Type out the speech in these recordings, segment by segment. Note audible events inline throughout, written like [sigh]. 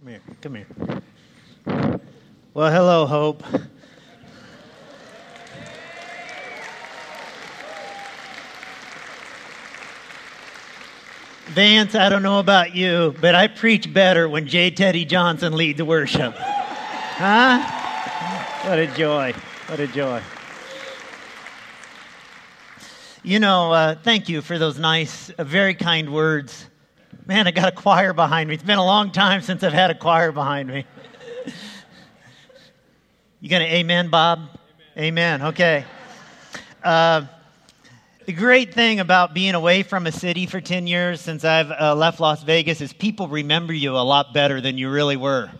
Come here. Come here. Well, hello, Hope. Vance, I don't know about you, but I preach better when J. Teddy Johnson leads worship. Huh? What a joy. What a joy. You know, uh, thank you for those nice, uh, very kind words. Man, I got a choir behind me. It's been a long time since I've had a choir behind me. you going to amen, Bob? Amen. amen. Okay. Uh, the great thing about being away from a city for 10 years since I've uh, left Las Vegas is people remember you a lot better than you really were.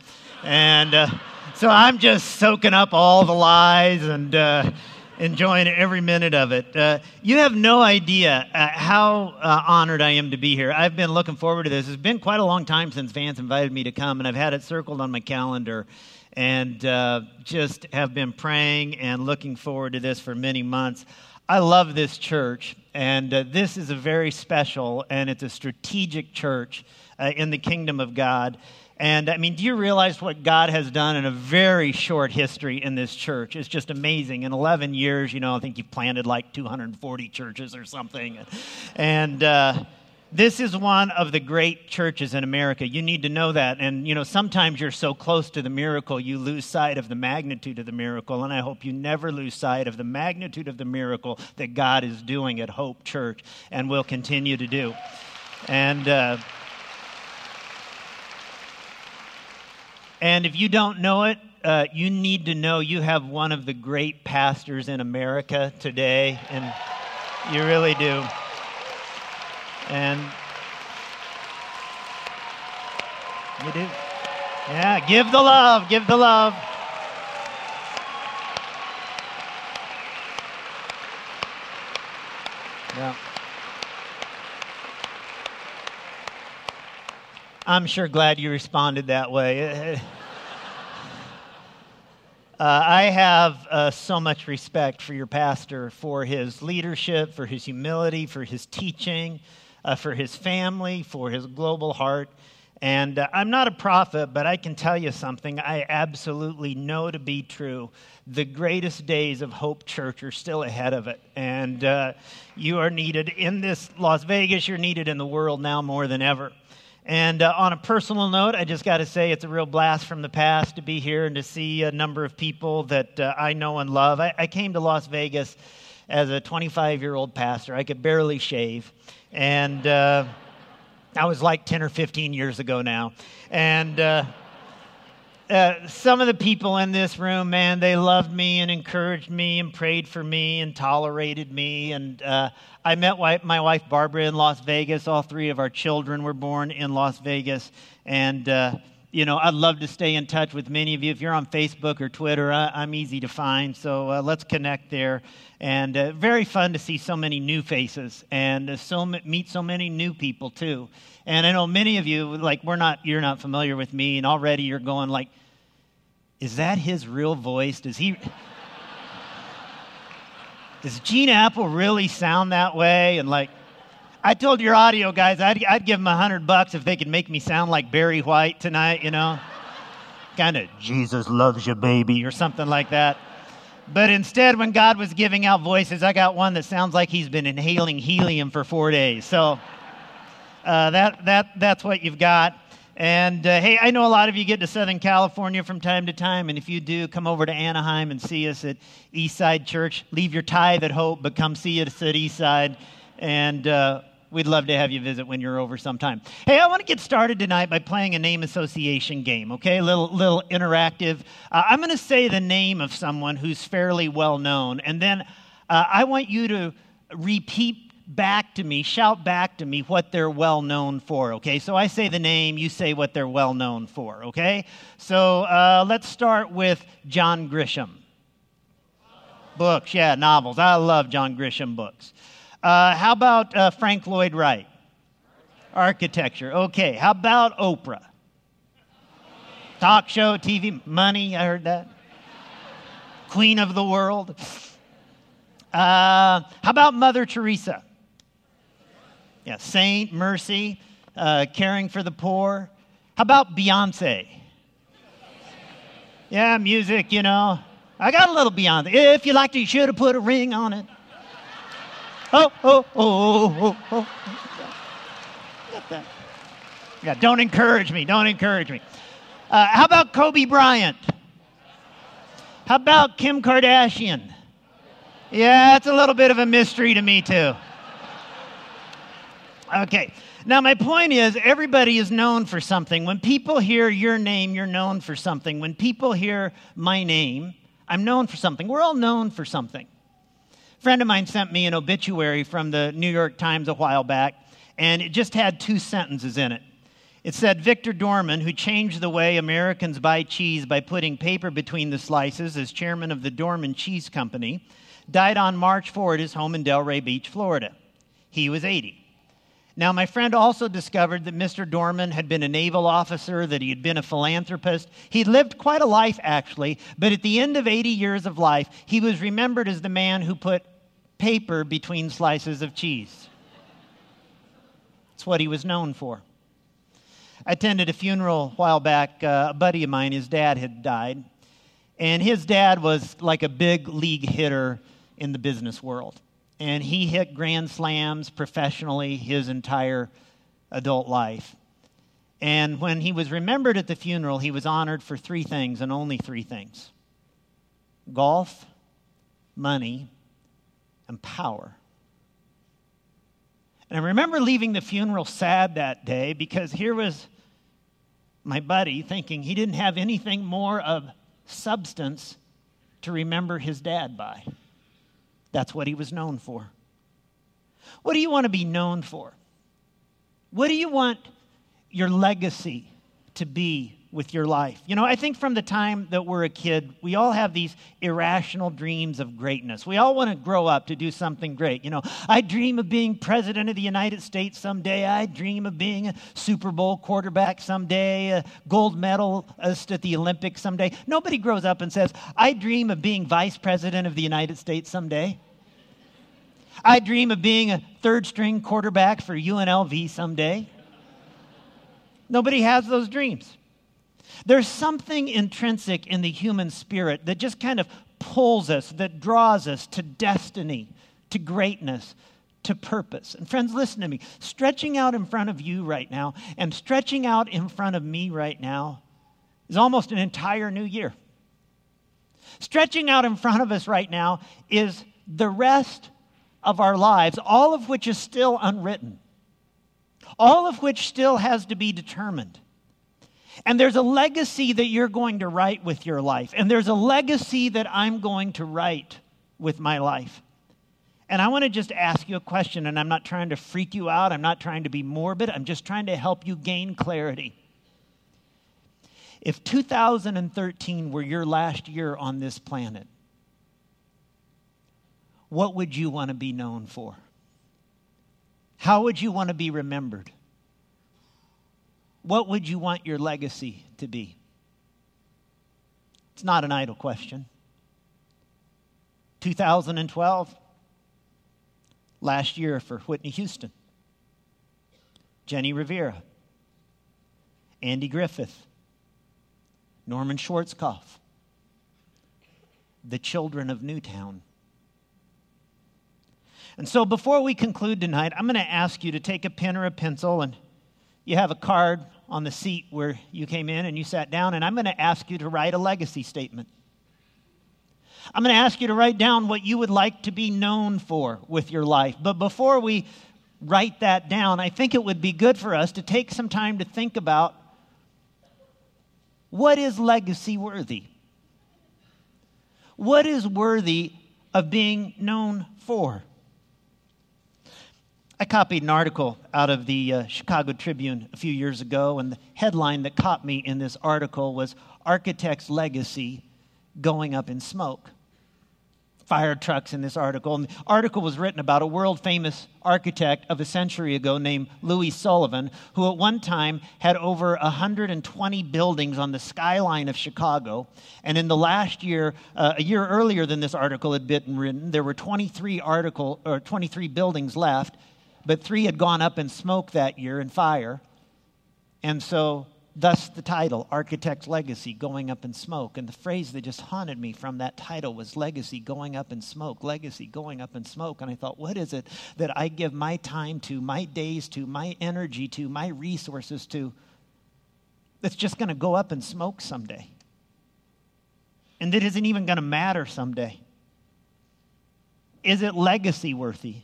And uh, so I'm just soaking up all the lies and uh, enjoying every minute of it. Uh, you have no idea uh, how uh, honored I am to be here. I've been looking forward to this. It's been quite a long time since Vance invited me to come, and I've had it circled on my calendar and uh, just have been praying and looking forward to this for many months. I love this church, and uh, this is a very special and it's a strategic church uh, in the kingdom of God. And I mean, do you realize what God has done in a very short history in this church? It's just amazing. In 11 years, you know, I think you've planted like 240 churches or something. And uh, this is one of the great churches in America. You need to know that. And, you know, sometimes you're so close to the miracle, you lose sight of the magnitude of the miracle. And I hope you never lose sight of the magnitude of the miracle that God is doing at Hope Church and will continue to do. And, uh, And if you don't know it, uh, you need to know you have one of the great pastors in America today, and you really do. And you do. Yeah, give the love, give the love. Yeah. I'm sure glad you responded that way. Uh, I have uh, so much respect for your pastor, for his leadership, for his humility, for his teaching, uh, for his family, for his global heart. And uh, I'm not a prophet, but I can tell you something I absolutely know to be true. The greatest days of Hope Church are still ahead of it. And uh, you are needed in this Las Vegas, you're needed in the world now more than ever. And uh, on a personal note, I just got to say it's a real blast from the past to be here and to see a number of people that uh, I know and love. I, I, came to Las Vegas as a 25 year old pastor. I could barely shave. And uh, I was like 10 or 15 years ago now. And uh, some of the people in this room, man, they loved me and encouraged me and prayed for me and tolerated me. And uh, I met my wife Barbara in Las Vegas. All three of our children were born in Las Vegas. And, uh, you know, I'd love to stay in touch with many of you. If you're on Facebook or Twitter, I, am easy to find. So uh, let's connect there. And uh, very fun to see so many new faces and so meet so many new people too. And I know many of you, like, we're not, you're not familiar with me, and already you're going like, is that his real voice? Does he. Does Gene Appel really sound that way? And like, I told your audio guys I'd, I'd give them a hundred bucks if they could make me sound like Barry White tonight, you know? kind of Jesus loves you, baby, or something like that. But instead, when God was giving out voices, I got one that sounds like he's been inhaling helium for four days. So uh, that, that, that's what you've got. And uh, hey, I know a lot of you get to Southern California from time to time, and if you do, come over to Anaheim and see us at Eastside Church. Leave your tithe at Hope, but come see us at Eastside, and uh, we'd love to have you visit when you're over sometime. Hey, I want to get started tonight by playing a name association game. Okay, a little little interactive. Uh, I'm going to say the name of someone who's fairly well known, and then uh, I want you to repeat back to me, shout back to me what they're well known for, okay? So I say the name, you say what they're well known for, okay? So uh, let's start with John Grisham. Books, yeah, novels. I love John Grisham books. Uh, how about uh, Frank Lloyd Wright? Architecture. Okay. How about Oprah? Talk show, TV, money. I heard that. Queen of the world. Uh, how about Mother Teresa? Yeah, saint, mercy, uh, caring for the poor. How about Beyonce? Yeah, music, you know. I got a little Beyonce. If you liked it, you should have put a ring on it. Oh, oh, oh, oh, oh. Got that. Yeah, don't encourage me. Don't encourage me. Uh, how about Kobe Bryant? How about Kim Kardashian? Yeah, it's a little bit of a mystery to me, too. Okay. Now, my point is, everybody is known for something. When people hear your name, you're known for something. When people hear my name, I'm known for something. We're all known for something. A friend of mine sent me an obituary from the New York Times a while back, and it just had two sentences in it. It said Victor Dorman, who changed the way Americans buy cheese by putting paper between the slices as chairman of the Dorman Cheese Company, died on March 4 at his home in Delray Beach, Florida. He was 80. Now, my friend also discovered that Mr. Dorman had been a naval officer, that he had been a philanthropist. He'd lived quite a life, actually, but at the end of 80 years of life, he was remembered as the man who put paper between slices of cheese. That's what he was known for. I attended a funeral a while back. Uh, a buddy of mine, his dad had died. And his dad was like a big league hitter in the business world. And he hit grand slams professionally his entire adult life. And when he was remembered at the funeral, he was honored for three things and only three things golf, money, and power. And I remember leaving the funeral sad that day because here was my buddy thinking he didn't have anything more of substance to remember his dad by. That's what he was known for. What do you want to be known for? What do you want your legacy to be with your life. You know, I think from the time that we're a kid, we all have these irrational dreams of greatness. We all want to grow up to do something great. You know, I dream of being president of the United States someday. I dream of being a Super Bowl quarterback someday, a gold medalist at the Olympics someday. Nobody grows up and says, I dream of being vice president of the United States someday. I dream of being a third string quarterback for UNLV someday. Nobody has those dreams. There's something intrinsic in the human spirit that just kind of pulls us, that draws us to destiny, to greatness, to purpose. And friends, listen to me. Stretching out in front of you right now and stretching out in front of me right now is almost an entire new year. Stretching out in front of us right now is the rest of our lives, all of which is still unwritten, all of which still has to be determined. And there's a legacy that you're going to write with your life. And there's a legacy that I'm going to write with my life. And I want to just ask you a question, and I'm not trying to freak you out. I'm not trying to be morbid. I'm just trying to help you gain clarity. If 2013 were your last year on this planet, what would you want to be known for? How would you want to be remembered? What would you want your legacy to be? It's not an idle question. 2012, last year for Whitney Houston, Jenni Rivera, Andy Griffith, Norman Schwarzkopf, the children of Newtown. And so before we conclude tonight, I'm going to ask you to take a pen or a pencil and you have a card on the seat where you came in and you sat down, and I'm going to ask you to write a legacy statement. I'm going to ask you to write down what you would like to be known for with your life. But before we write that down, I think it would be good for us to take some time to think about what is legacy worthy? What is worthy of being known for? I copied an article out of the uh, Chicago Tribune a few years ago, and the headline that caught me in this article was Architect's Legacy Going Up in Smoke. Fire trucks in this article. And the article was written about a world famous architect of a century ago named Louis Sullivan, who at one time had over 120 buildings on the skyline of Chicago. And in the last year, uh, a year earlier than this article had been written, there were 23 article or 23 buildings left but three had gone up in smoke that year in fire. And so thus the title, Architect's Legacy Going Up in Smoke. And the phrase that just haunted me from that title was Legacy Going Up in Smoke, Legacy Going Up in Smoke. And I thought, what is it that I give my time to, my days to, my energy to, my resources to, that's just going to go up in smoke someday? And that isn't even going to matter someday. Is it legacy worthy?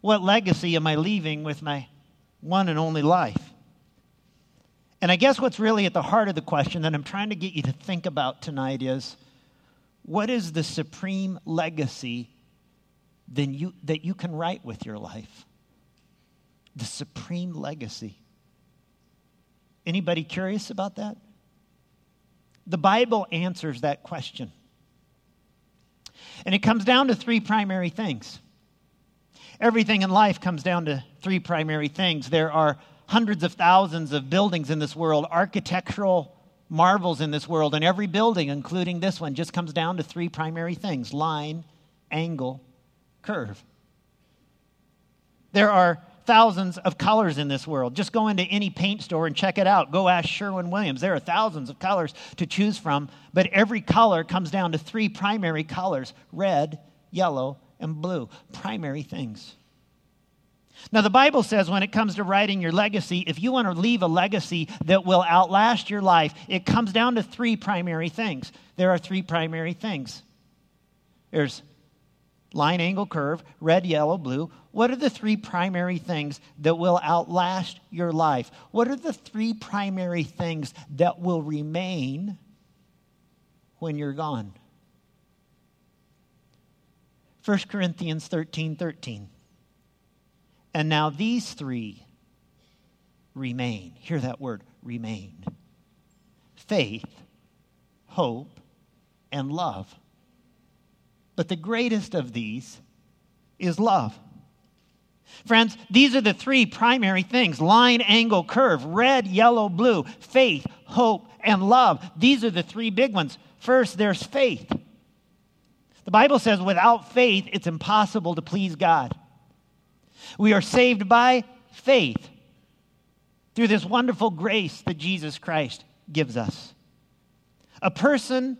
What legacy am I leaving with my one and only life? And I guess what's really at the heart of the question that I'm trying to get you to think about tonight is what is the supreme legacy then you, that you can write with your life? The supreme legacy. Anybody curious about that? The Bible answers that question. And it comes down to three primary things. Everything in life comes down to three primary things. There are hundreds of thousands of buildings in this world, architectural marvels in this world, and every building, including this one, just comes down to three primary things line, angle, curve. There are thousands of colors in this world. Just go into any paint store and check it out. Go ask Sherwin Williams. There are thousands of colors to choose from, but every color comes down to three primary colors red, yellow, and blue. Primary things. Now, the Bible says when it comes to writing your legacy, if you want to leave a legacy that will outlast your life, it comes down to three primary things. There are three primary things there's line, angle, curve, red, yellow, blue. What are the three primary things that will outlast your life? What are the three primary things that will remain when you're gone? 1 Corinthians 13 13. And now these three remain. Hear that word, remain faith, hope, and love. But the greatest of these is love. Friends, these are the three primary things line, angle, curve, red, yellow, blue, faith, hope, and love. These are the three big ones. First, there's faith. The Bible says without faith, it's impossible to please God. We are saved by faith through this wonderful grace that Jesus Christ gives us. A person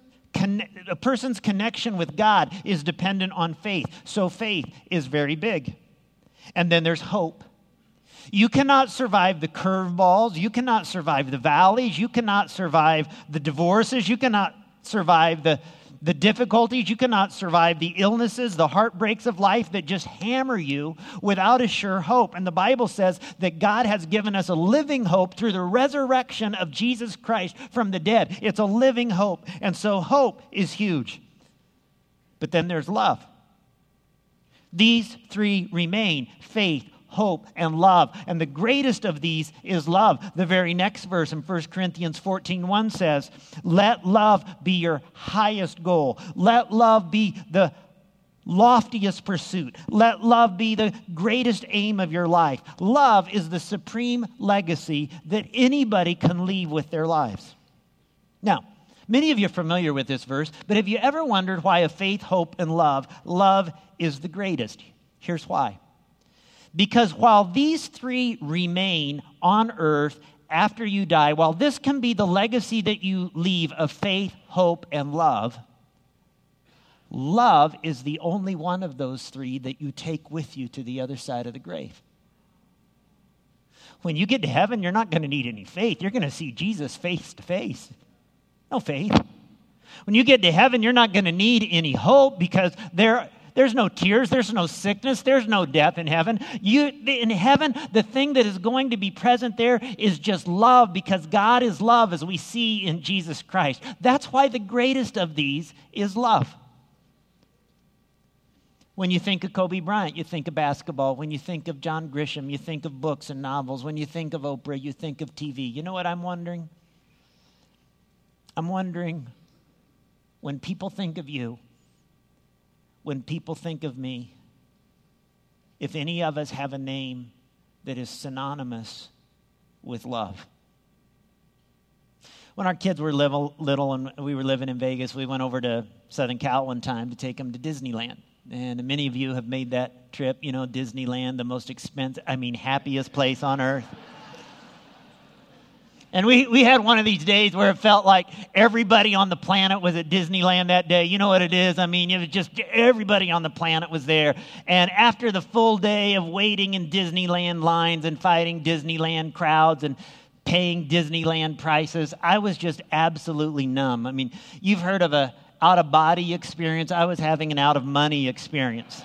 a person's connection with God is dependent on faith. So faith is very big. And then there's hope. You cannot survive the curveballs. You cannot survive the valleys. You cannot survive the divorces. You cannot survive the, the difficulties, you cannot survive the illnesses, the heartbreaks of life that just hammer you without a sure hope. And the Bible says that God has given us a living hope through the resurrection of Jesus Christ from the dead. It's a living hope. And so hope is huge. But then there's love. These three remain faith, hope, and love. And the greatest of these is love. The very next verse in 1 Corinthians 14 1 says, Let love be your highest goal. Let love be the loftiest pursuit. Let love be the greatest aim of your life. Love is the supreme legacy that anybody can leave with their lives. Now, many of you are familiar with this verse, but have you ever wondered why a faith, hope, and love, love is the greatest? Here's why. Because while these three remain on earth after you die, while this can be the legacy that you leave of faith, hope, and love, love is the only one of those three that you take with you to the other side of the grave. When you get to heaven, you're not going to need any faith. You're going to see Jesus face to face. No faith. When you get to heaven, you're not going to need any hope because there there's no tears. There's no sickness. There's no death in heaven. You, in heaven, the thing that is going to be present there is just love because God is love as we see in Jesus Christ. That's why the greatest of these is love. When you think of Kobe Bryant, you think of basketball. When you think of John Grisham, you think of books and novels. When you think of Oprah, you think of TV. You know what I'm wondering? I'm wondering when people think of you, when people think of me, if any of us have a name that is synonymous with love. When our kids were little, little and we were living in Vegas, we went over to Southern Cal one time to take them to Disneyland. And many of you have made that trip. You know, Disneyland, the most expensive, I mean, happiest place on earth. And we, we had one of these days where it felt like everybody on the planet was at Disneyland that day. You know what it is? I mean, it was just everybody on the planet was there. And after the full day of waiting in Disneyland lines and fighting Disneyland crowds and paying Disneyland prices, I was just absolutely numb. I mean, you've heard of a out of body experience. I was having an out of money experience.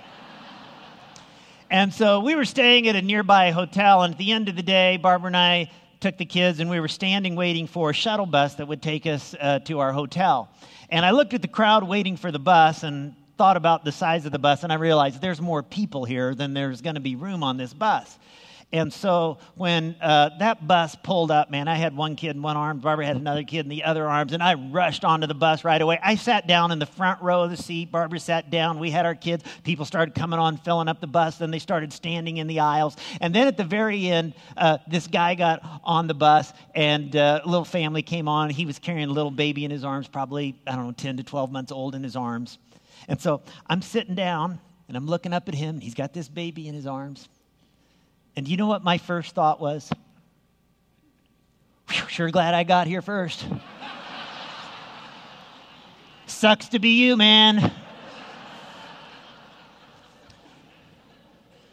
and so we were staying at a nearby hotel, and at the end of the day, Barbara and I took the kids, and we were standing waiting for a shuttle bus that would take us uh, to our hotel. And I looked at the crowd waiting for the bus and thought about the size of the bus, and I realized there's more people here than there's going to be room on this bus. And so when uh, that bus pulled up, man, I had one kid in one arm, Barbara had another kid in the other arms, and I rushed onto the bus right away. I sat down in the front row of the seat. Barbara sat down. We had our kids. People started coming on, filling up the bus. Then they started standing in the aisles. And then at the very end, uh, this guy got on the bus, and uh, a little family came on. He was carrying a little baby in his arms, probably, I don't know, 10 to 12 months old in his arms. And so I'm sitting down, and I'm looking up at him. He's got this baby in his arms. And you know what my first thought was? Whew, sure glad I got here first. Sucks to be you, man.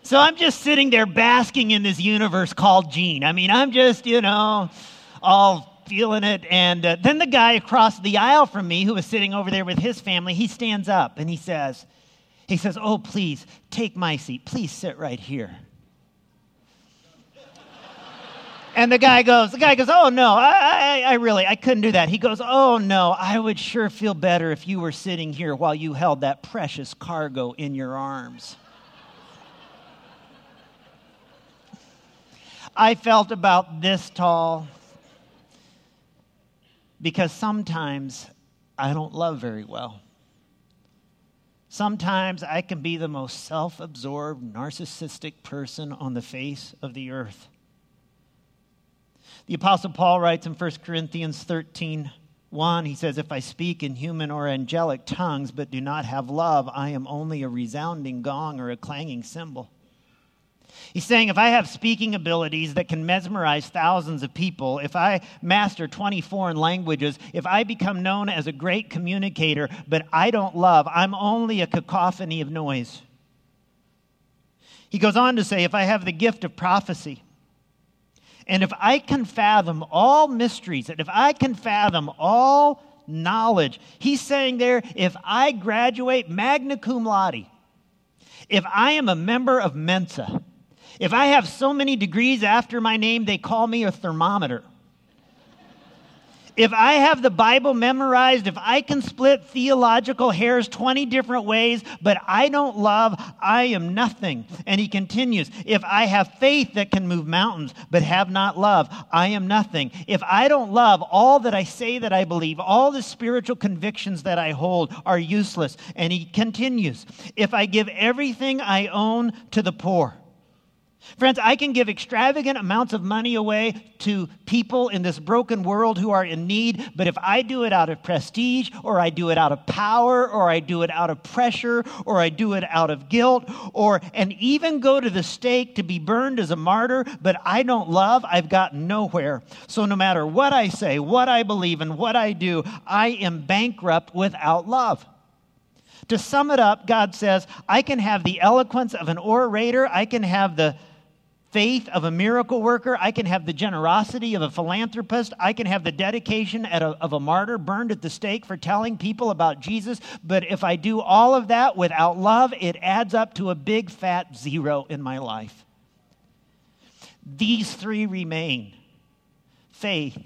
So I'm just sitting there basking in this universe called Gene. I mean, I'm just, you know, all feeling it. And uh, then the guy across the aisle from me, who was sitting over there with his family, he stands up and he says, he says, Oh, please take my seat. Please sit right here. And the guy goes, the guy goes, oh no, I, I, I, really, I couldn't do that. He goes, oh no, I would sure feel better if you were sitting here while you held that precious cargo in your arms. I felt about this tall because sometimes I don't love very well. Sometimes I can be the most self absorbed, narcissistic person on the face of the earth. The Apostle Paul writes in 1 Corinthians 13 1, he says, If I speak in human or angelic tongues but do not have love, I am only a resounding gong or a clanging cymbal. He's saying if I have speaking abilities that can mesmerize thousands of people, if I master 20 foreign languages, if I become known as a great communicator, but I don't love, I'm only a cacophony of noise. He goes on to say if I have the gift of prophecy, and if I can fathom all mysteries, and if I can fathom all knowledge, he's saying there, if I graduate magna cum laude, if I am a member of Mensa, if I have so many degrees after my name, they call me a thermometer if I have the Bible memorized, if I can split theological hairs 20 different ways, but I don't love, I am nothing. And he continues, if I have faith that can move mountains, but have not love, I am nothing. If I don't love, all that I say that I believe, all the spiritual convictions that I hold are useless. And he continues, if I give everything I own to the poor, Friends, I can give extravagant amounts of money away to people in this broken world who are in need, but if I do it out of prestige, or I do it out of power, or I do it out of pressure, or I do it out of guilt, or and even go to the stake to be burned as a martyr, but I don't love, I've gotten nowhere. So no matter what I say, what I believe, and what I do, I am bankrupt without love. To sum it up, God says, I can have the eloquence of an orator, I can have the faith of a miracle worker. I can have the generosity of a philanthropist. I can have the dedication a, of a martyr burned at the stake for telling people about Jesus. But if I do all of that without love, it adds up to a big fat zero in my life. These three remain faith,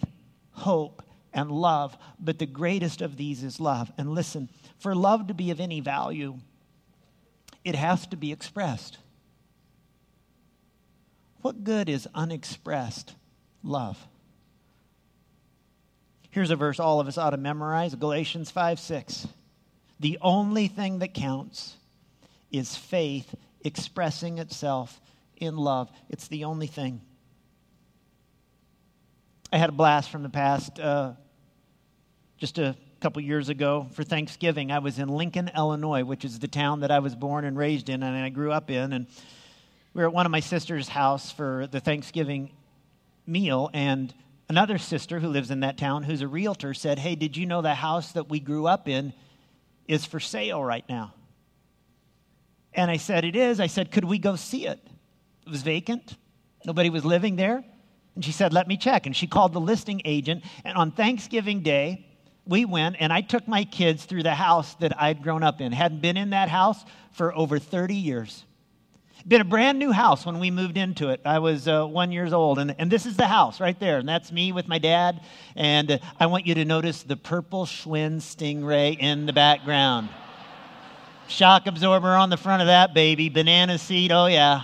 hope, and love. But the greatest of these is love. And listen, for love to be of any value, it has to be expressed. What good is unexpressed love? Here's a verse all of us ought to memorize Galatians 5 6. The only thing that counts is faith expressing itself in love. It's the only thing. I had a blast from the past uh, just a couple years ago for Thanksgiving. I was in Lincoln, Illinois, which is the town that I was born and raised in and I grew up in. And we were at one of my sister's house for the Thanksgiving meal, and Another sister who lives in that town, who's a realtor, said, Hey, did you know the house that we grew up in is for sale right now? And I said, It is. I said, Could we go see it? It was vacant, nobody was living there. And she said, Let me check. And she called the listing agent. And on Thanksgiving Day, we went and I took my kids through the house that I'd grown up in. Hadn't been in that house for over 30 years. Been a brand new house when we moved into it. I was uh, one years old, and, and this is the house right there, and that's me with my dad. And uh, I want you to notice the purple Schwinn Stingray in the background. Shock absorber on the front of that baby, banana seat, oh yeah,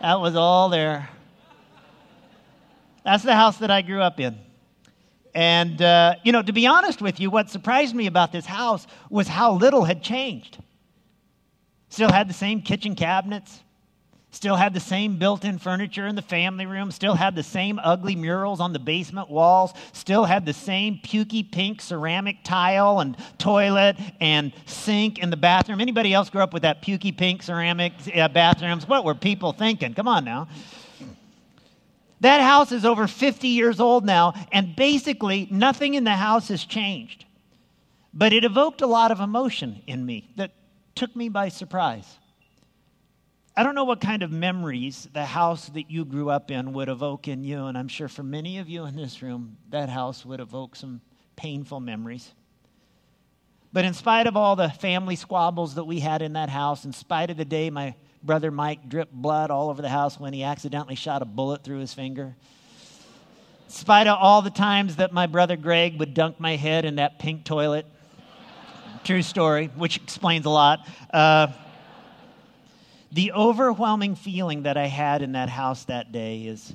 that was all there. That's the house that I grew up in. And, uh, you know, to be honest with you, what surprised me about this house was how little had changed. Still had the same kitchen cabinets, still had the same built in furniture in the family room, still had the same ugly murals on the basement walls, still had the same pukey pink ceramic tile and toilet and sink in the bathroom. Anybody else grew up with that pukey pink ceramic uh, bathrooms? What were people thinking? Come on now. That house is over 50 years old now, and basically nothing in the house has changed. But it evoked a lot of emotion in me that took me by surprise. I don't know what kind of memories the house that you grew up in would evoke in you, and I'm sure for many of you in this room, that house would evoke some painful memories. But in spite of all the family squabbles that we had in that house, in spite of the day my brother Mike dripped blood all over the house when he accidentally shot a bullet through his finger, in spite of all the times that my brother Greg would dunk my head in that pink toilet, True story, which explains a lot. Uh, the overwhelming feeling that I had in that house that day is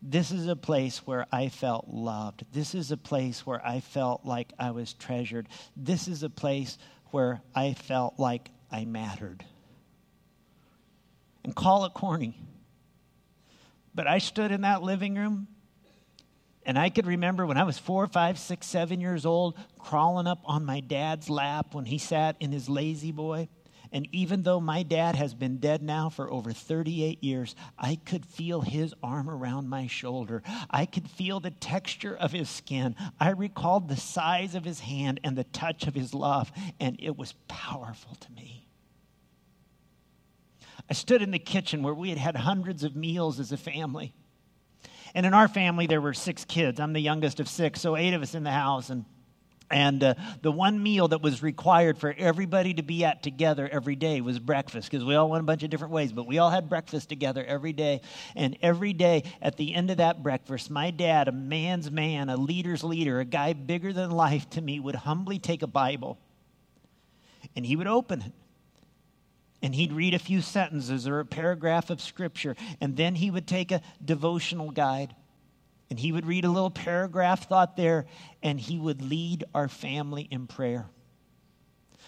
this is a place where I felt loved. This is a place where I felt like I was treasured. This is a place where I felt like I mattered. And call it corny. But I stood in that living room and I could remember when I was four, five, six, seven years old, crawling up on my dad's lap when he sat in his lazy boy. And even though my dad has been dead now for over 38 years, I could feel his arm around my shoulder. I could feel the texture of his skin. I recalled the size of his hand and the touch of his love, and it was powerful to me. I stood in the kitchen where we had had hundreds of meals as a family. And in our family, there were six kids. I'm the youngest of six, so eight of us in the house. And and uh, the one meal that was required for everybody to be at together every day was breakfast, because we all went a bunch of different ways, but we all had breakfast together every day. And every day at the end of that breakfast, my dad, a man's man, a leader's leader, a guy bigger than life to me, would humbly take a Bible and he would open it and he'd read a few sentences or a paragraph of scripture, and then he would take a devotional guide and he would read a little paragraph thought there, and he would lead our family in prayer.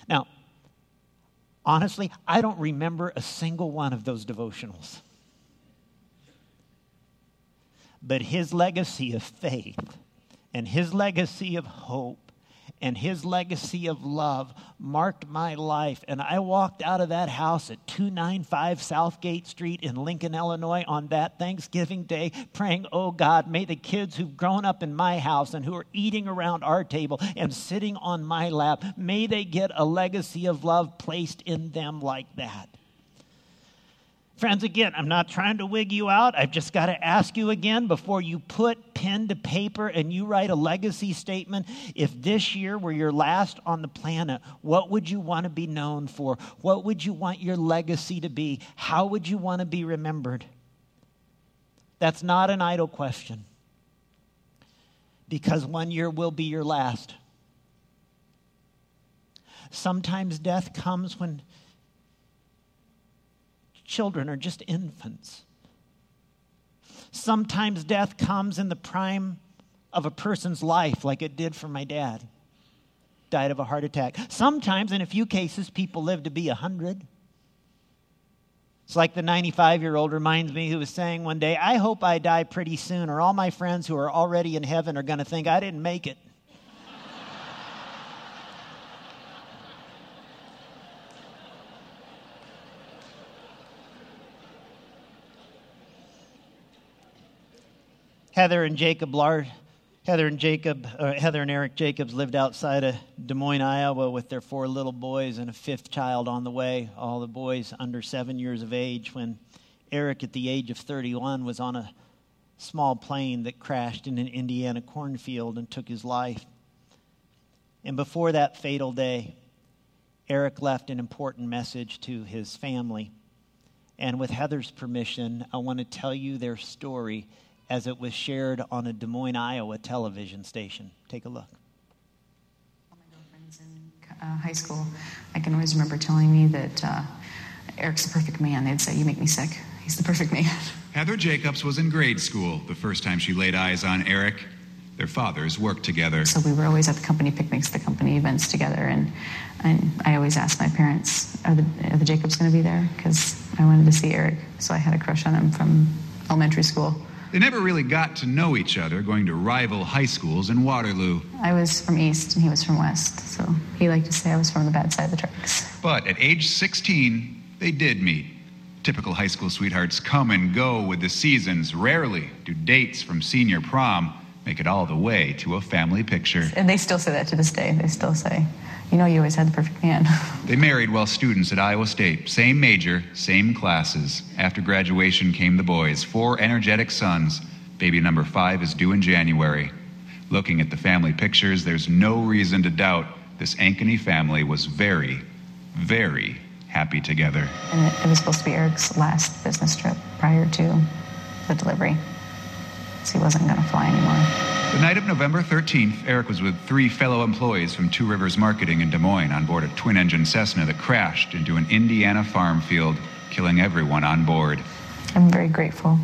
Now, honestly, I don't remember a single one of those devotionals. But his legacy of faith and his legacy of hope and his legacy of love marked my life. And I walked out of that house at 295 Southgate Street in Lincoln, Illinois on that Thanksgiving day, praying, Oh God, may the kids who've grown up in my house and who are eating around our table and sitting on my lap, may they get a legacy of love placed in them like that. Friends, again, I'm not trying to wig you out. I've just got to ask you again before you put pen to paper and you write a legacy statement. If this year were your last on the planet, what would you want to be known for? What would you want your legacy to be? How would you want to be remembered? That's not an idle question because one year will be your last. Sometimes death comes when children are just infants. Sometimes death comes in the prime of a person's life, like it did for my dad. Died of a heart attack. Sometimes, in a few cases, people live to be 100. It's like the 95 year old reminds me who was saying one day, I hope I die pretty soon, or all my friends who are already in heaven are going to think I didn't make it. Heather and Jacob Lar- Heather and Jacob, uh, Heather and Eric Jacobs lived outside of Des Moines, Iowa, with their four little boys and a fifth child on the way. All the boys under seven years of age. When Eric, at the age of 31, was on a small plane that crashed in an Indiana cornfield and took his life. And before that fatal day, Eric left an important message to his family. And with Heather's permission, I want to tell you their story as it was shared on a Des Moines, Iowa television station. Take a look. All my girlfriends in uh, high school, I can always remember telling me that uh, Eric's the perfect man. They'd say, You make me sick. He's the perfect man. [laughs] Heather Jacobs was in grade school the first time she laid eyes on Eric. Their fathers worked together. So we were always at the company picnics, the company events together, and, and I always asked my parents, Are the, are the Jacobs going to be there? Because I wanted to see Eric. So I had a crush on him from elementary school. They never really got to know each other, going to rival high schools in Waterloo. I was from East and he was from West, so he liked to say I was from the bad side of the tracks. But at age 16, they did meet. Typical high school sweethearts come and go with the seasons. Rarely do dates from senior prom make it all the way to a family picture. And they still say that to this day. They still say, you know, you always had the perfect man. [laughs] They married while students at Iowa State. Same major, same classes. After graduation came the boys, four energetic sons. Baby number five is due in January. Looking at the family pictures, there's no reason to doubt this Ankeny family was very, very happy together. And it, it was supposed to be Eric's last business trip prior to the delivery. So he wasn't going to fly anymore. The night of November 13th, Eric was with three fellow employees from Two Rivers Marketing in Des Moines on board a twin engine Cessna that crashed into an Indiana farm field, killing everyone on board. I'm very grateful,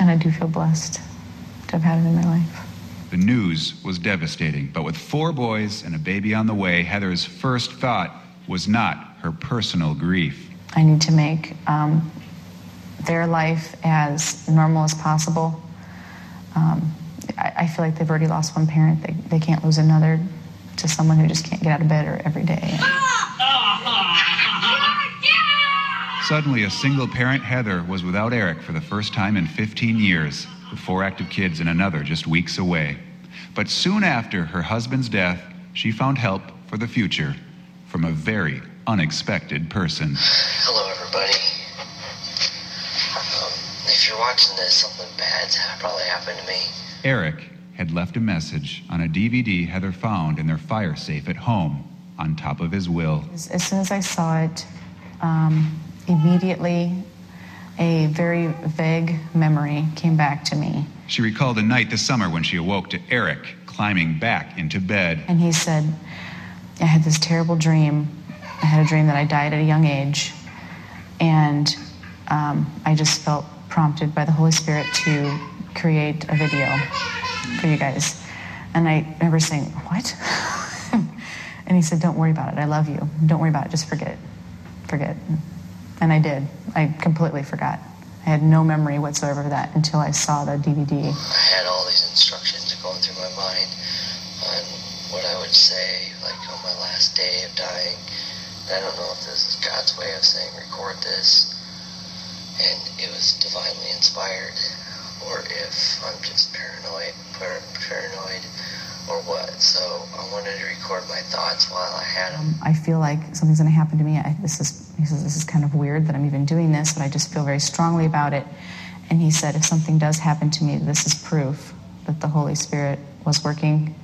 and I do feel blessed to have had it in my life. The news was devastating, but with four boys and a baby on the way, Heather's first thought was not her personal grief. I need to make um, their life as normal as possible. Um, I, I feel like they've already lost one parent. They, they can't lose another to someone who just can't get out of bed or every day. [laughs] Suddenly, a single parent, Heather, was without Eric for the first time in 15 years, with four active kids and another just weeks away. But soon after her husband's death, she found help for the future from a very unexpected person. Hello, everybody. Um, if you're watching this, something bad's probably happened to me. Eric had left a message on a DVD Heather found in their fire safe at home on top of his will. As, soon as I saw it, um, immediately a very vague memory came back to me. She recalled a night this summer when she awoke to Eric climbing back into bed. And he said, I had this terrible dream. I had a dream that I died at a young age. And um, I just felt prompted by the Holy Spirit to create a video for you guys. And I remember saying, What? [laughs] and he said, Don't worry about it. I love you. Don't worry about it. Just forget. Forget. And I did. I completely forgot. I had no memory whatsoever of that until I saw the DVD. I had all these instructions going through my mind on what I would say, like on my last day of dying. I don't know if this is God's way of saying record this. And it was divinely inspired, or if I'm just paranoid, par- paranoid, or what. So I wanted to record my thoughts while I had them. Um, I feel like something's going to happen to me. I, this is he says this is kind of weird that I'm even doing this, but I just feel very strongly about it. And he said, if something does happen to me, this is proof that the Holy Spirit was working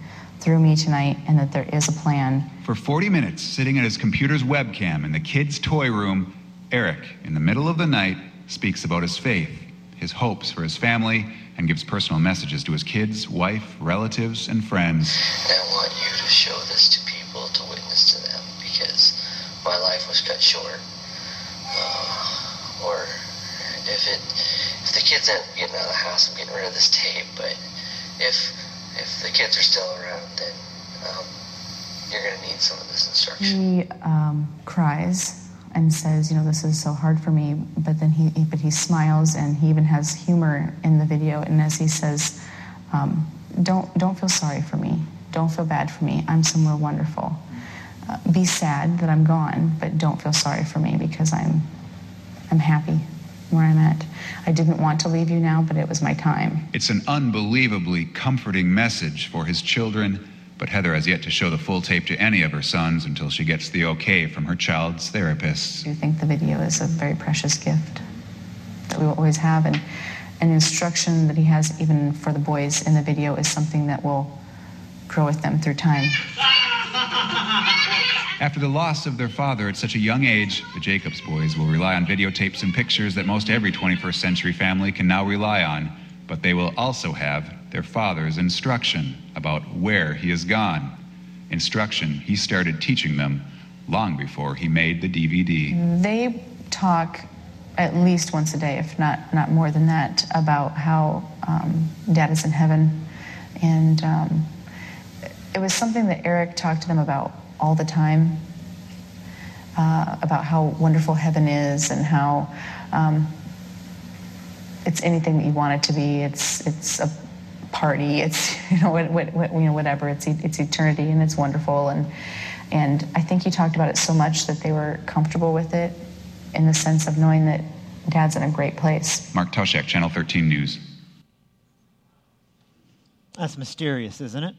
through me tonight, and that there is a plan. For 40 minutes, sitting at his computer's webcam in the kids' toy room, Eric, in the middle of the night, speaks about his faith, his hopes for his family, and gives personal messages to his kids, wife, relatives, and friends. And I want you to show this to people to witness to them because my life was cut short. Uh, or if it, if the kids aren't getting out of the house, I'm getting rid of this tape. But if if the kids are still around, then um, you're going to need some of this instruction. He um, cries and says, "You know, this is so hard for me." But then he, but he smiles, and he even has humor in the video. And as he says, um, "Don't don't feel sorry for me. Don't feel bad for me. I'm somewhere wonderful. Uh, be sad that I'm gone, but don't feel sorry for me because I'm I'm happy where I'm at. I didn't want to leave you now, but it was my time. It's an unbelievably comforting message for his children, but Heather has yet to show the full tape to any of her sons until she gets the okay from her child's therapist. I do think the video is a very precious gift that we will always have, and an instruction that he has even for the boys in the video is something that will grow with them through time. After the loss of their father at such a young age, the Jacobs boys will rely on videotapes and pictures that most every 21st century family can now rely on, but they will also have their father's instruction about where he has gone. Instruction he started teaching them long before he made the DVD. They talk at least once a day, if not, not more than that, about how um, dad is in heaven. And um, it was something that Eric talked to them about all the time uh, about how wonderful heaven is and how um, it's anything that you want it to be. It's it's a party. It's [laughs] you know what, what, what, you know whatever. It's it's eternity and it's wonderful and and I think he talked about it so much that they were comfortable with it in the sense of knowing that Dad's in a great place. Mark Toshak, Channel 13 News. That's mysterious, isn't it?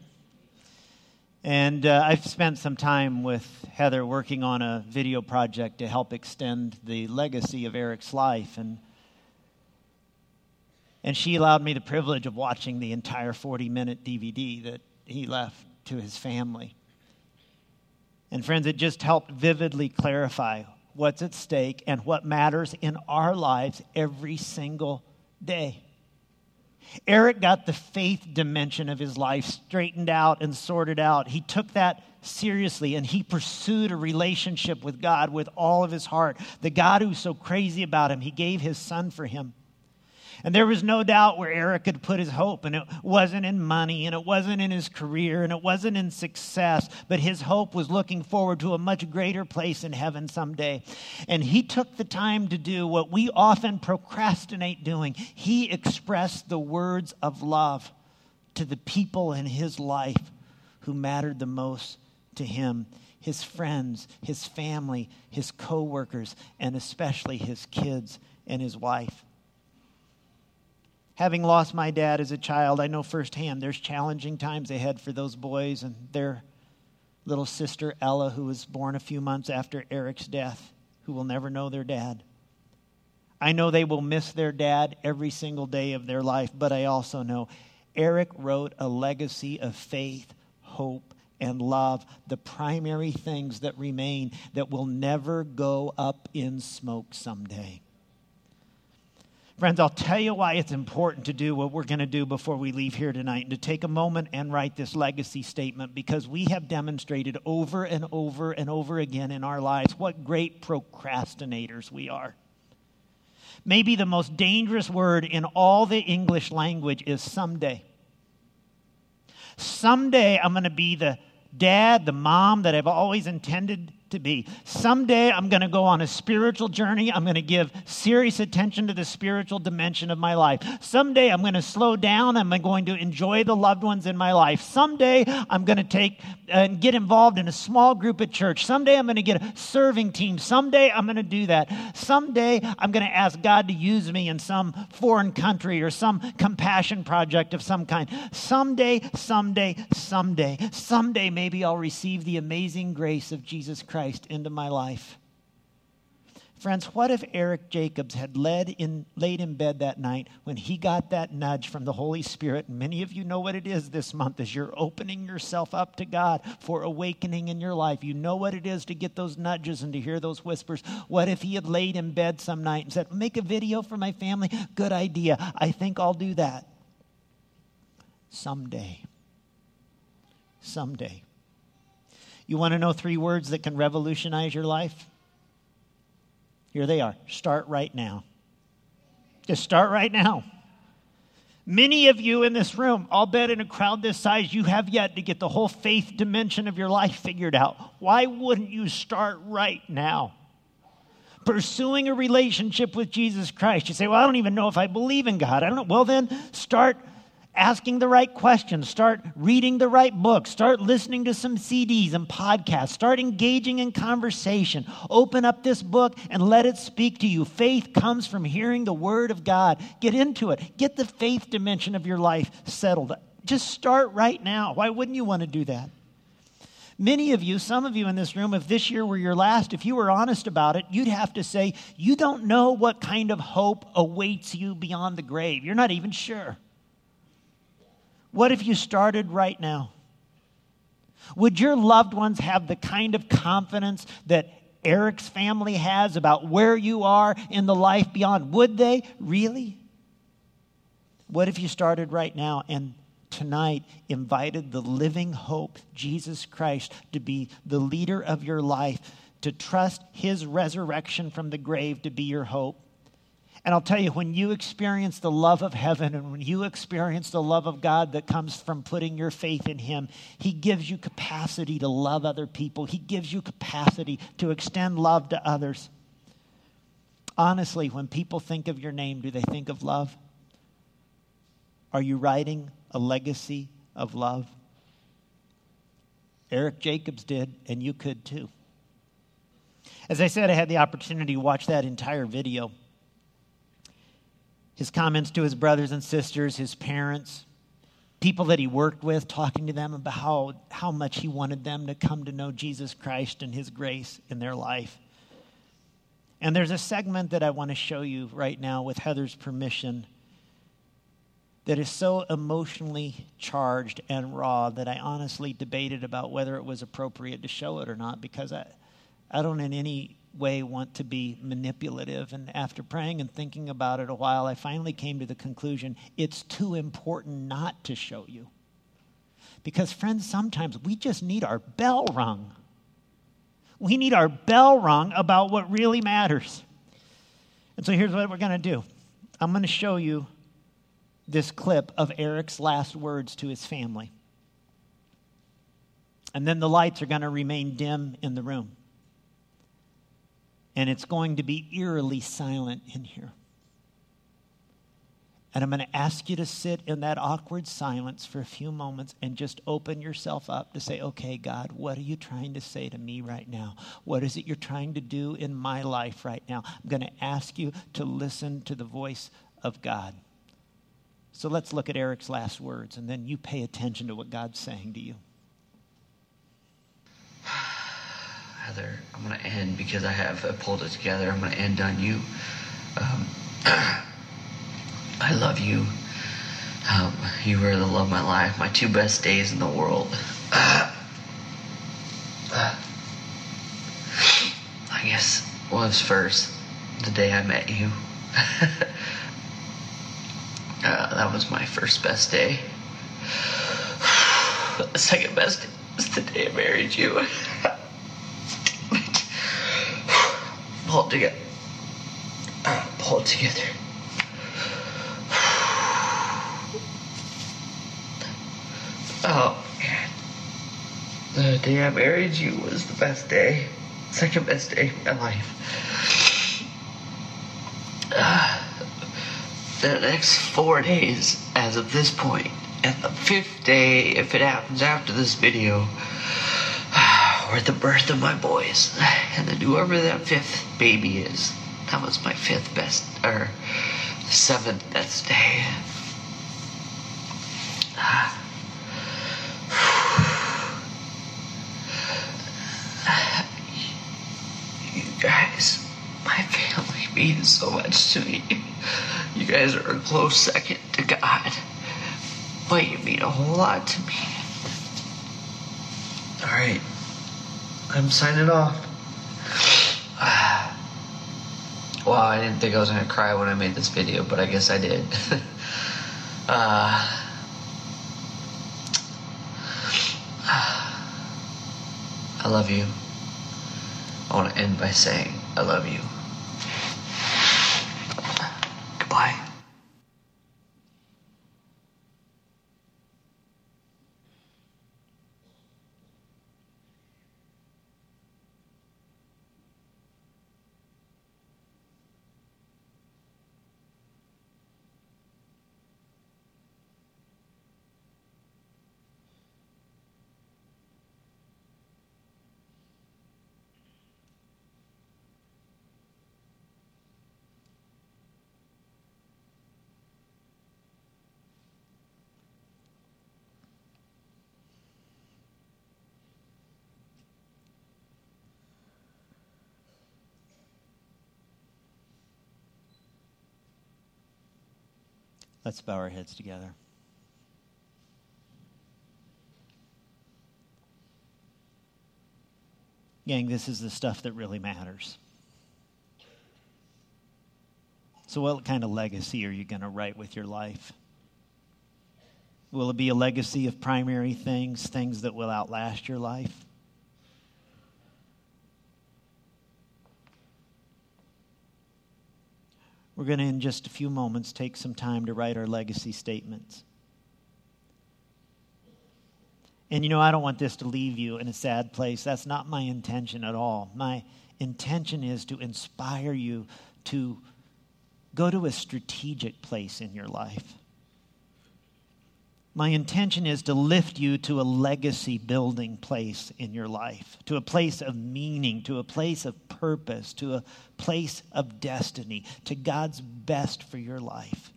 And uh, I've spent some time with Heather working on a video project to help extend the legacy of Eric's life. And, and she allowed me the privilege of watching the entire 40 minute DVD that he left to his family. And friends, it just helped vividly clarify what's at stake and what matters in our lives every single day. Eric got the faith dimension of his life straightened out and sorted out. He took that seriously and he pursued a relationship with God with all of his heart. The God who's so crazy about him, he gave his son for him. And there was no doubt where Eric had put his hope, and it wasn't in money, and it wasn't in his career, and it wasn't in success, but his hope was looking forward to a much greater place in heaven someday. And he took the time to do what we often procrastinate doing. He expressed the words of love to the people in his life who mattered the most to him his friends, his family, his coworkers, and especially his kids and his wife. Having lost my dad as a child, I know firsthand there's challenging times ahead for those boys and their little sister Ella, who was born a few months after Eric's death, who will never know their dad. I know they will miss their dad every single day of their life, but I also know Eric wrote a legacy of faith, hope, and love, the primary things that remain that will never go up in smoke someday. Friends, I'll tell you why it's important to do what we're going to do before we leave here tonight and to take a moment and write this legacy statement because we have demonstrated over and over and over again in our lives what great procrastinators we are. Maybe the most dangerous word in all the English language is someday. Someday I'm going to be the dad, the mom that I've always intended to be. Someday I'm going to go on a spiritual journey. I'm going to give serious attention to the spiritual dimension of my life. Someday I'm going to slow down. I'm going to enjoy the loved ones in my life. Someday I'm going to take and get involved in a small group at church. Someday I'm going to get a serving team. Someday I'm going to do that. Someday I'm going to ask God to use me in some foreign country or some compassion project of some kind. Someday, someday, someday, someday maybe I'll receive the amazing grace of Jesus Christ Christ into my life. Friends, what if Eric Jacobs had led in, laid in bed that night when he got that nudge from the Holy Spirit? Many of you know what it is this month as you're opening yourself up to God for awakening in your life. You know what it is to get those nudges and to hear those whispers. What if he had laid in bed some night and said, Make a video for my family? Good idea. I think I'll do that. Someday. Someday. You want to know three words that can revolutionize your life? Here they are. Start right now. Just start right now. Many of you in this room, I'll bet in a crowd this size, you have yet to get the whole faith dimension of your life figured out. Why wouldn't you start right now? Pursuing a relationship with Jesus Christ. You say, Well, I don't even know if I believe in God. I don't know. Well, then start asking the right questions, start reading the right books, start listening to some CDs and podcasts, start engaging in conversation. Open up this book and let it speak to you. Faith comes from hearing the Word of God. Get into it, get the faith dimension of your life settled. Just start right now. Why wouldn't you want to do that? Many of you, some of you in this room, if this year were your last, if you were honest about it, you'd have to say, You don't know what kind of hope awaits you beyond the grave. You're not even sure. What if you started right now? Would your loved ones have the kind of confidence that Eric's family has about where you are in the life beyond? Would they really? What if you started right now and tonight invited the living hope, Jesus Christ, to be the leader of your life, to trust his resurrection from the grave to be your hope? And I'll tell you, when you experience the love of heaven and when you experience the love of God that comes from putting your faith in Him, He gives you capacity to love other people. He gives you capacity to extend love to others. Honestly, when people think of your name, do they think of love? Are you writing a legacy of love? Eric Jacobs did, and you could too. As I said, I had the opportunity to watch that entire video his comments to his brothers and sisters, his parents, people that he worked with, talking to them about how, how much he wanted them to come to know Jesus Christ and his grace in their life. And there's a segment that I want to show you right now with Heather's permission that is so emotionally charged and raw that I honestly debated about whether it was appropriate to show it or not because I, I don't in any way want to be manipulative. And after praying and thinking about it a while, I finally came to the conclusion it's too important not to show you. Because, friends, sometimes we just need our bell rung. We need our bell rung about what really matters. And so here's what we're going to do I'm going to show you this clip of Eric's last words to his family. And then the lights are going to remain dim in the room and it's going to be eerily silent in here. And I'm going to ask you to sit in that awkward silence for a few moments and just open yourself up to say, okay, God, what are you trying to say to me right now? What is it you're trying to do in my life right now? I'm going to ask you to listen to the voice of God. So let's look at Eric's last words, and then you pay attention to what God's saying to you. Heather, I'm going to end because I have I pulled it together. I'm going to end on you. Um, [clears throat] I love you. Um, you were the love of my life, my two best days in the world. [clears throat] I guess was first the day I met you. [laughs] uh, that was my first best day. [sighs] The second best was the day I married you. [laughs] pull it together. Uh, pull it together. Oh man. The day I married you was the best day. Second best day of my life. Uh, the next four days, as of this point, and the fifth day, if it happens after this video, or the birth of my boys. [sighs] And then whoever that fifth baby is, that was my fifth best, or seventh best day. [sighs] You guys, my family means so much to me. You guys are a close second to God, but you mean a whole lot to me. All right. I'm signing off. [sighs] well, I didn't think I was going to cry when I made this video, but I guess I did. [laughs] uh, [sighs] I love you. I want to end by saying, I love you. Let's bow our heads together. Gang, this is the stuff that really matters. So, what kind of legacy are you going to write with your life? Will it be a legacy of primary things, things that will outlast your life? We're going to, in just a few moments, take some time to write our legacy statements. And you know, I don't want this to leave you in a sad place. That's not my intention at all. My intention is to inspire you to go to a strategic place in your life. My intention is to lift you to a legacy building place in your life, to a place of meaning, to a place of purpose, to a place of destiny, to God's best for your life.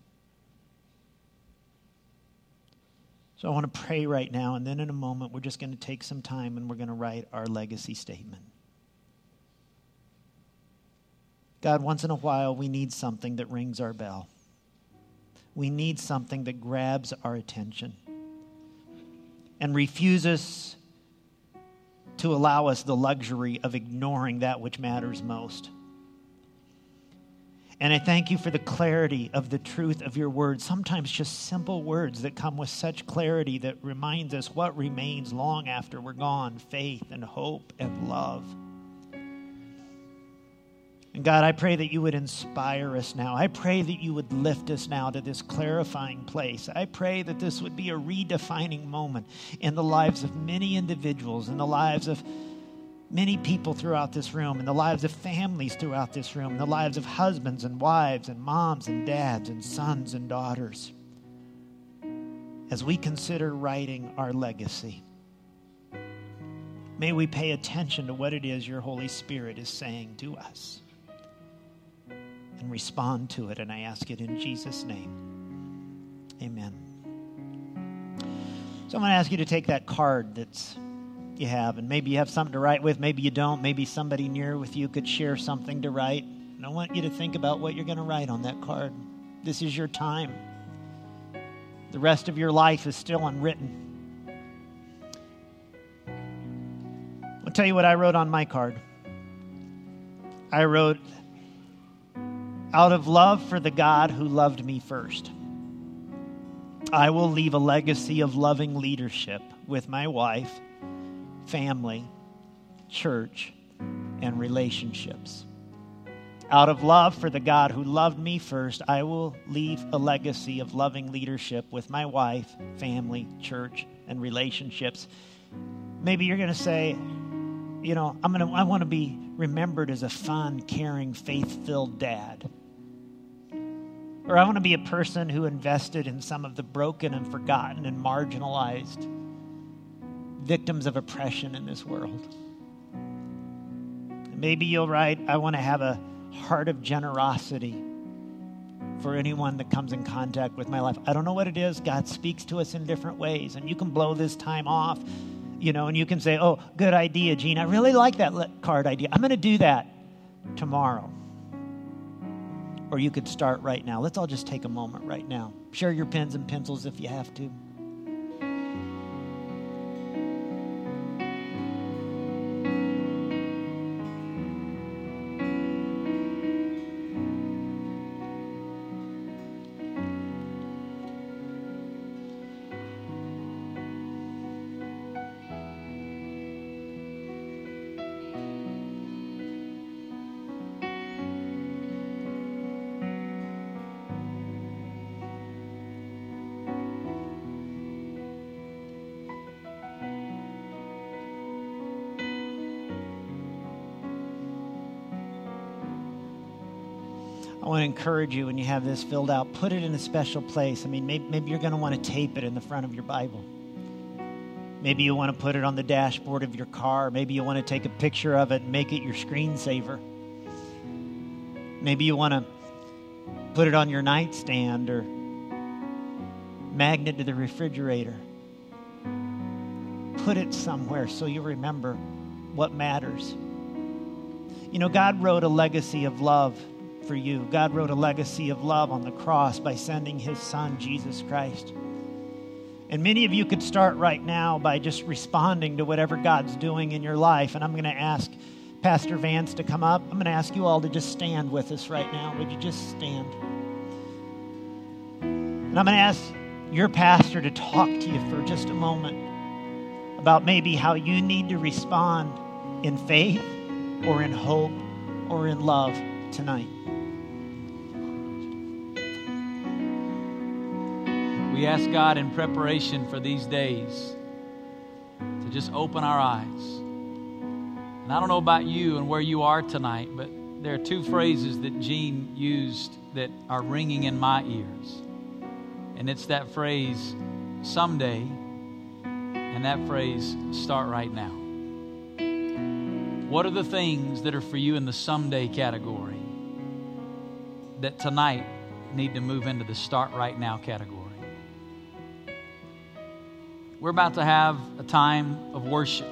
So I want to pray right now, and then in a moment, we're just going to take some time and we're going to write our legacy statement. God, once in a while, we need something that rings our bell. We need something that grabs our attention and refuses to allow us the luxury of ignoring that which matters most. And I thank you for the clarity of the truth of your words, sometimes just simple words that come with such clarity that reminds us what remains long after we're gone faith and hope and love. And God, I pray that you would inspire us now. I pray that you would lift us now to this clarifying place. I pray that this would be a redefining moment in the lives of many individuals, in the lives of many people throughout this room, in the lives of families throughout this room, in the lives of husbands and wives and moms and dads and sons and daughters. As we consider writing our legacy, may we pay attention to what it is your Holy Spirit is saying to us and respond to it. And I ask it in Jesus' name. Amen. So I'm going to ask you to take that card that's you have, and maybe you have something to write with, maybe you don't, maybe somebody near with you could share something to write. And I want you to think about what you're going to write on that card. This is your time. The rest of your life is still unwritten. I'll tell you what I wrote on my card. I wrote, out of love for the God who loved me first. I will leave a legacy of loving leadership with my wife, family, church, and relationships. Out of love for the God who loved me first, I will leave a legacy of loving leadership with my wife, family, church, and relationships. Maybe you're going to say, you know, I'm going to I want to be remembered as a fun, caring, faith-filled dad. Or I want to be a person who invested in some of the broken and forgotten and marginalized victims of oppression in this world. Maybe you'll write, I want to have a heart of generosity for anyone that comes in contact with my life. I don't know what it is. God speaks to us in different ways. And you can blow this time off, you know, and you can say, oh, good idea, Gene. I really like that card idea. I'm going to do that tomorrow or you could start right now. Let's all just take a moment right now. Share your pens and pencils if you have to. To encourage you when you have this filled out, put it in a special place. I mean, maybe, maybe you're going to want to tape it in the front of your Bible. Maybe you want to put it on the dashboard of your car. Maybe you want to take a picture of it and make it your screensaver. Maybe you want to put it on your nightstand or magnet to the refrigerator. Put it somewhere so you remember what matters. You know, God wrote a legacy of love for you. God wrote a legacy of love on the cross by sending his son, Jesus Christ. And many of you could start right now by just responding to whatever God's doing in your life. And I'm going to ask Pastor Vance to come up. I'm going to ask you all to just stand with us right now. Would you just stand? And I'm going to ask your pastor to talk to you for just a moment about maybe how you need to respond in faith or in hope or in love tonight. We ask God in preparation for these days to just open our eyes. And I don't know about you and where you are tonight, but there are two phrases that Gene used that are ringing in my ears. And it's that phrase, someday, and that phrase, start right now. What are the things that are for you in the someday category that tonight need to move into the start right now category? We're about to have a time of worship.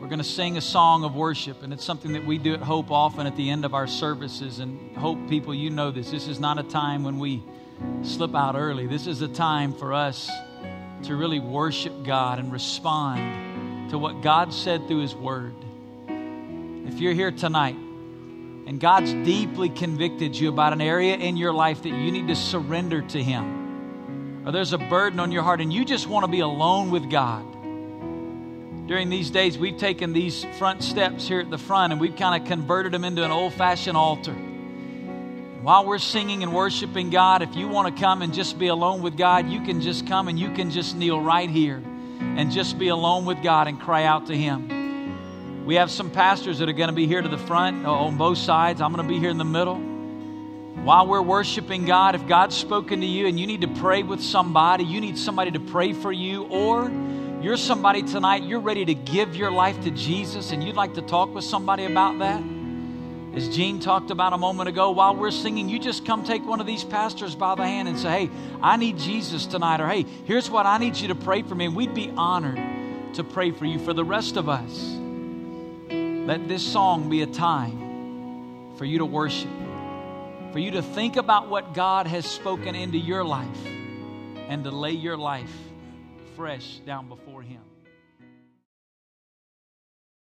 We're going to sing a song of worship, and it's something that we do at Hope often at the end of our services. And Hope people, you know this. This is not a time when we slip out early. This is a time for us to really worship God and respond to what God said through His Word. If you're here tonight and God's deeply convicted you about an area in your life that you need to surrender to Him, or there's a burden on your heart and you just want to be alone with God, during these days, we've taken these front steps here at the front and we've kind of converted them into an old fashioned altar. While we're singing and worshiping God, if you want to come and just be alone with God, you can just come and you can just kneel right here and just be alone with God and cry out to Him. We have some pastors that are going to be here to the front uh, on both sides. I'm going to be here in the middle. While we're worshiping God, if God's spoken to you and you need to pray with somebody, you need somebody to pray for you, or you're somebody tonight, you're ready to give your life to Jesus and you'd like to talk with somebody about that, as Gene talked about a moment ago, while we're singing, you just come take one of these pastors by the hand and say, Hey, I need Jesus tonight, or Hey, here's what I need you to pray for me. And we'd be honored to pray for you. For the rest of us, let this song be a time for you to worship, for you to think about what God has spoken into your life, and to lay your life fresh down before.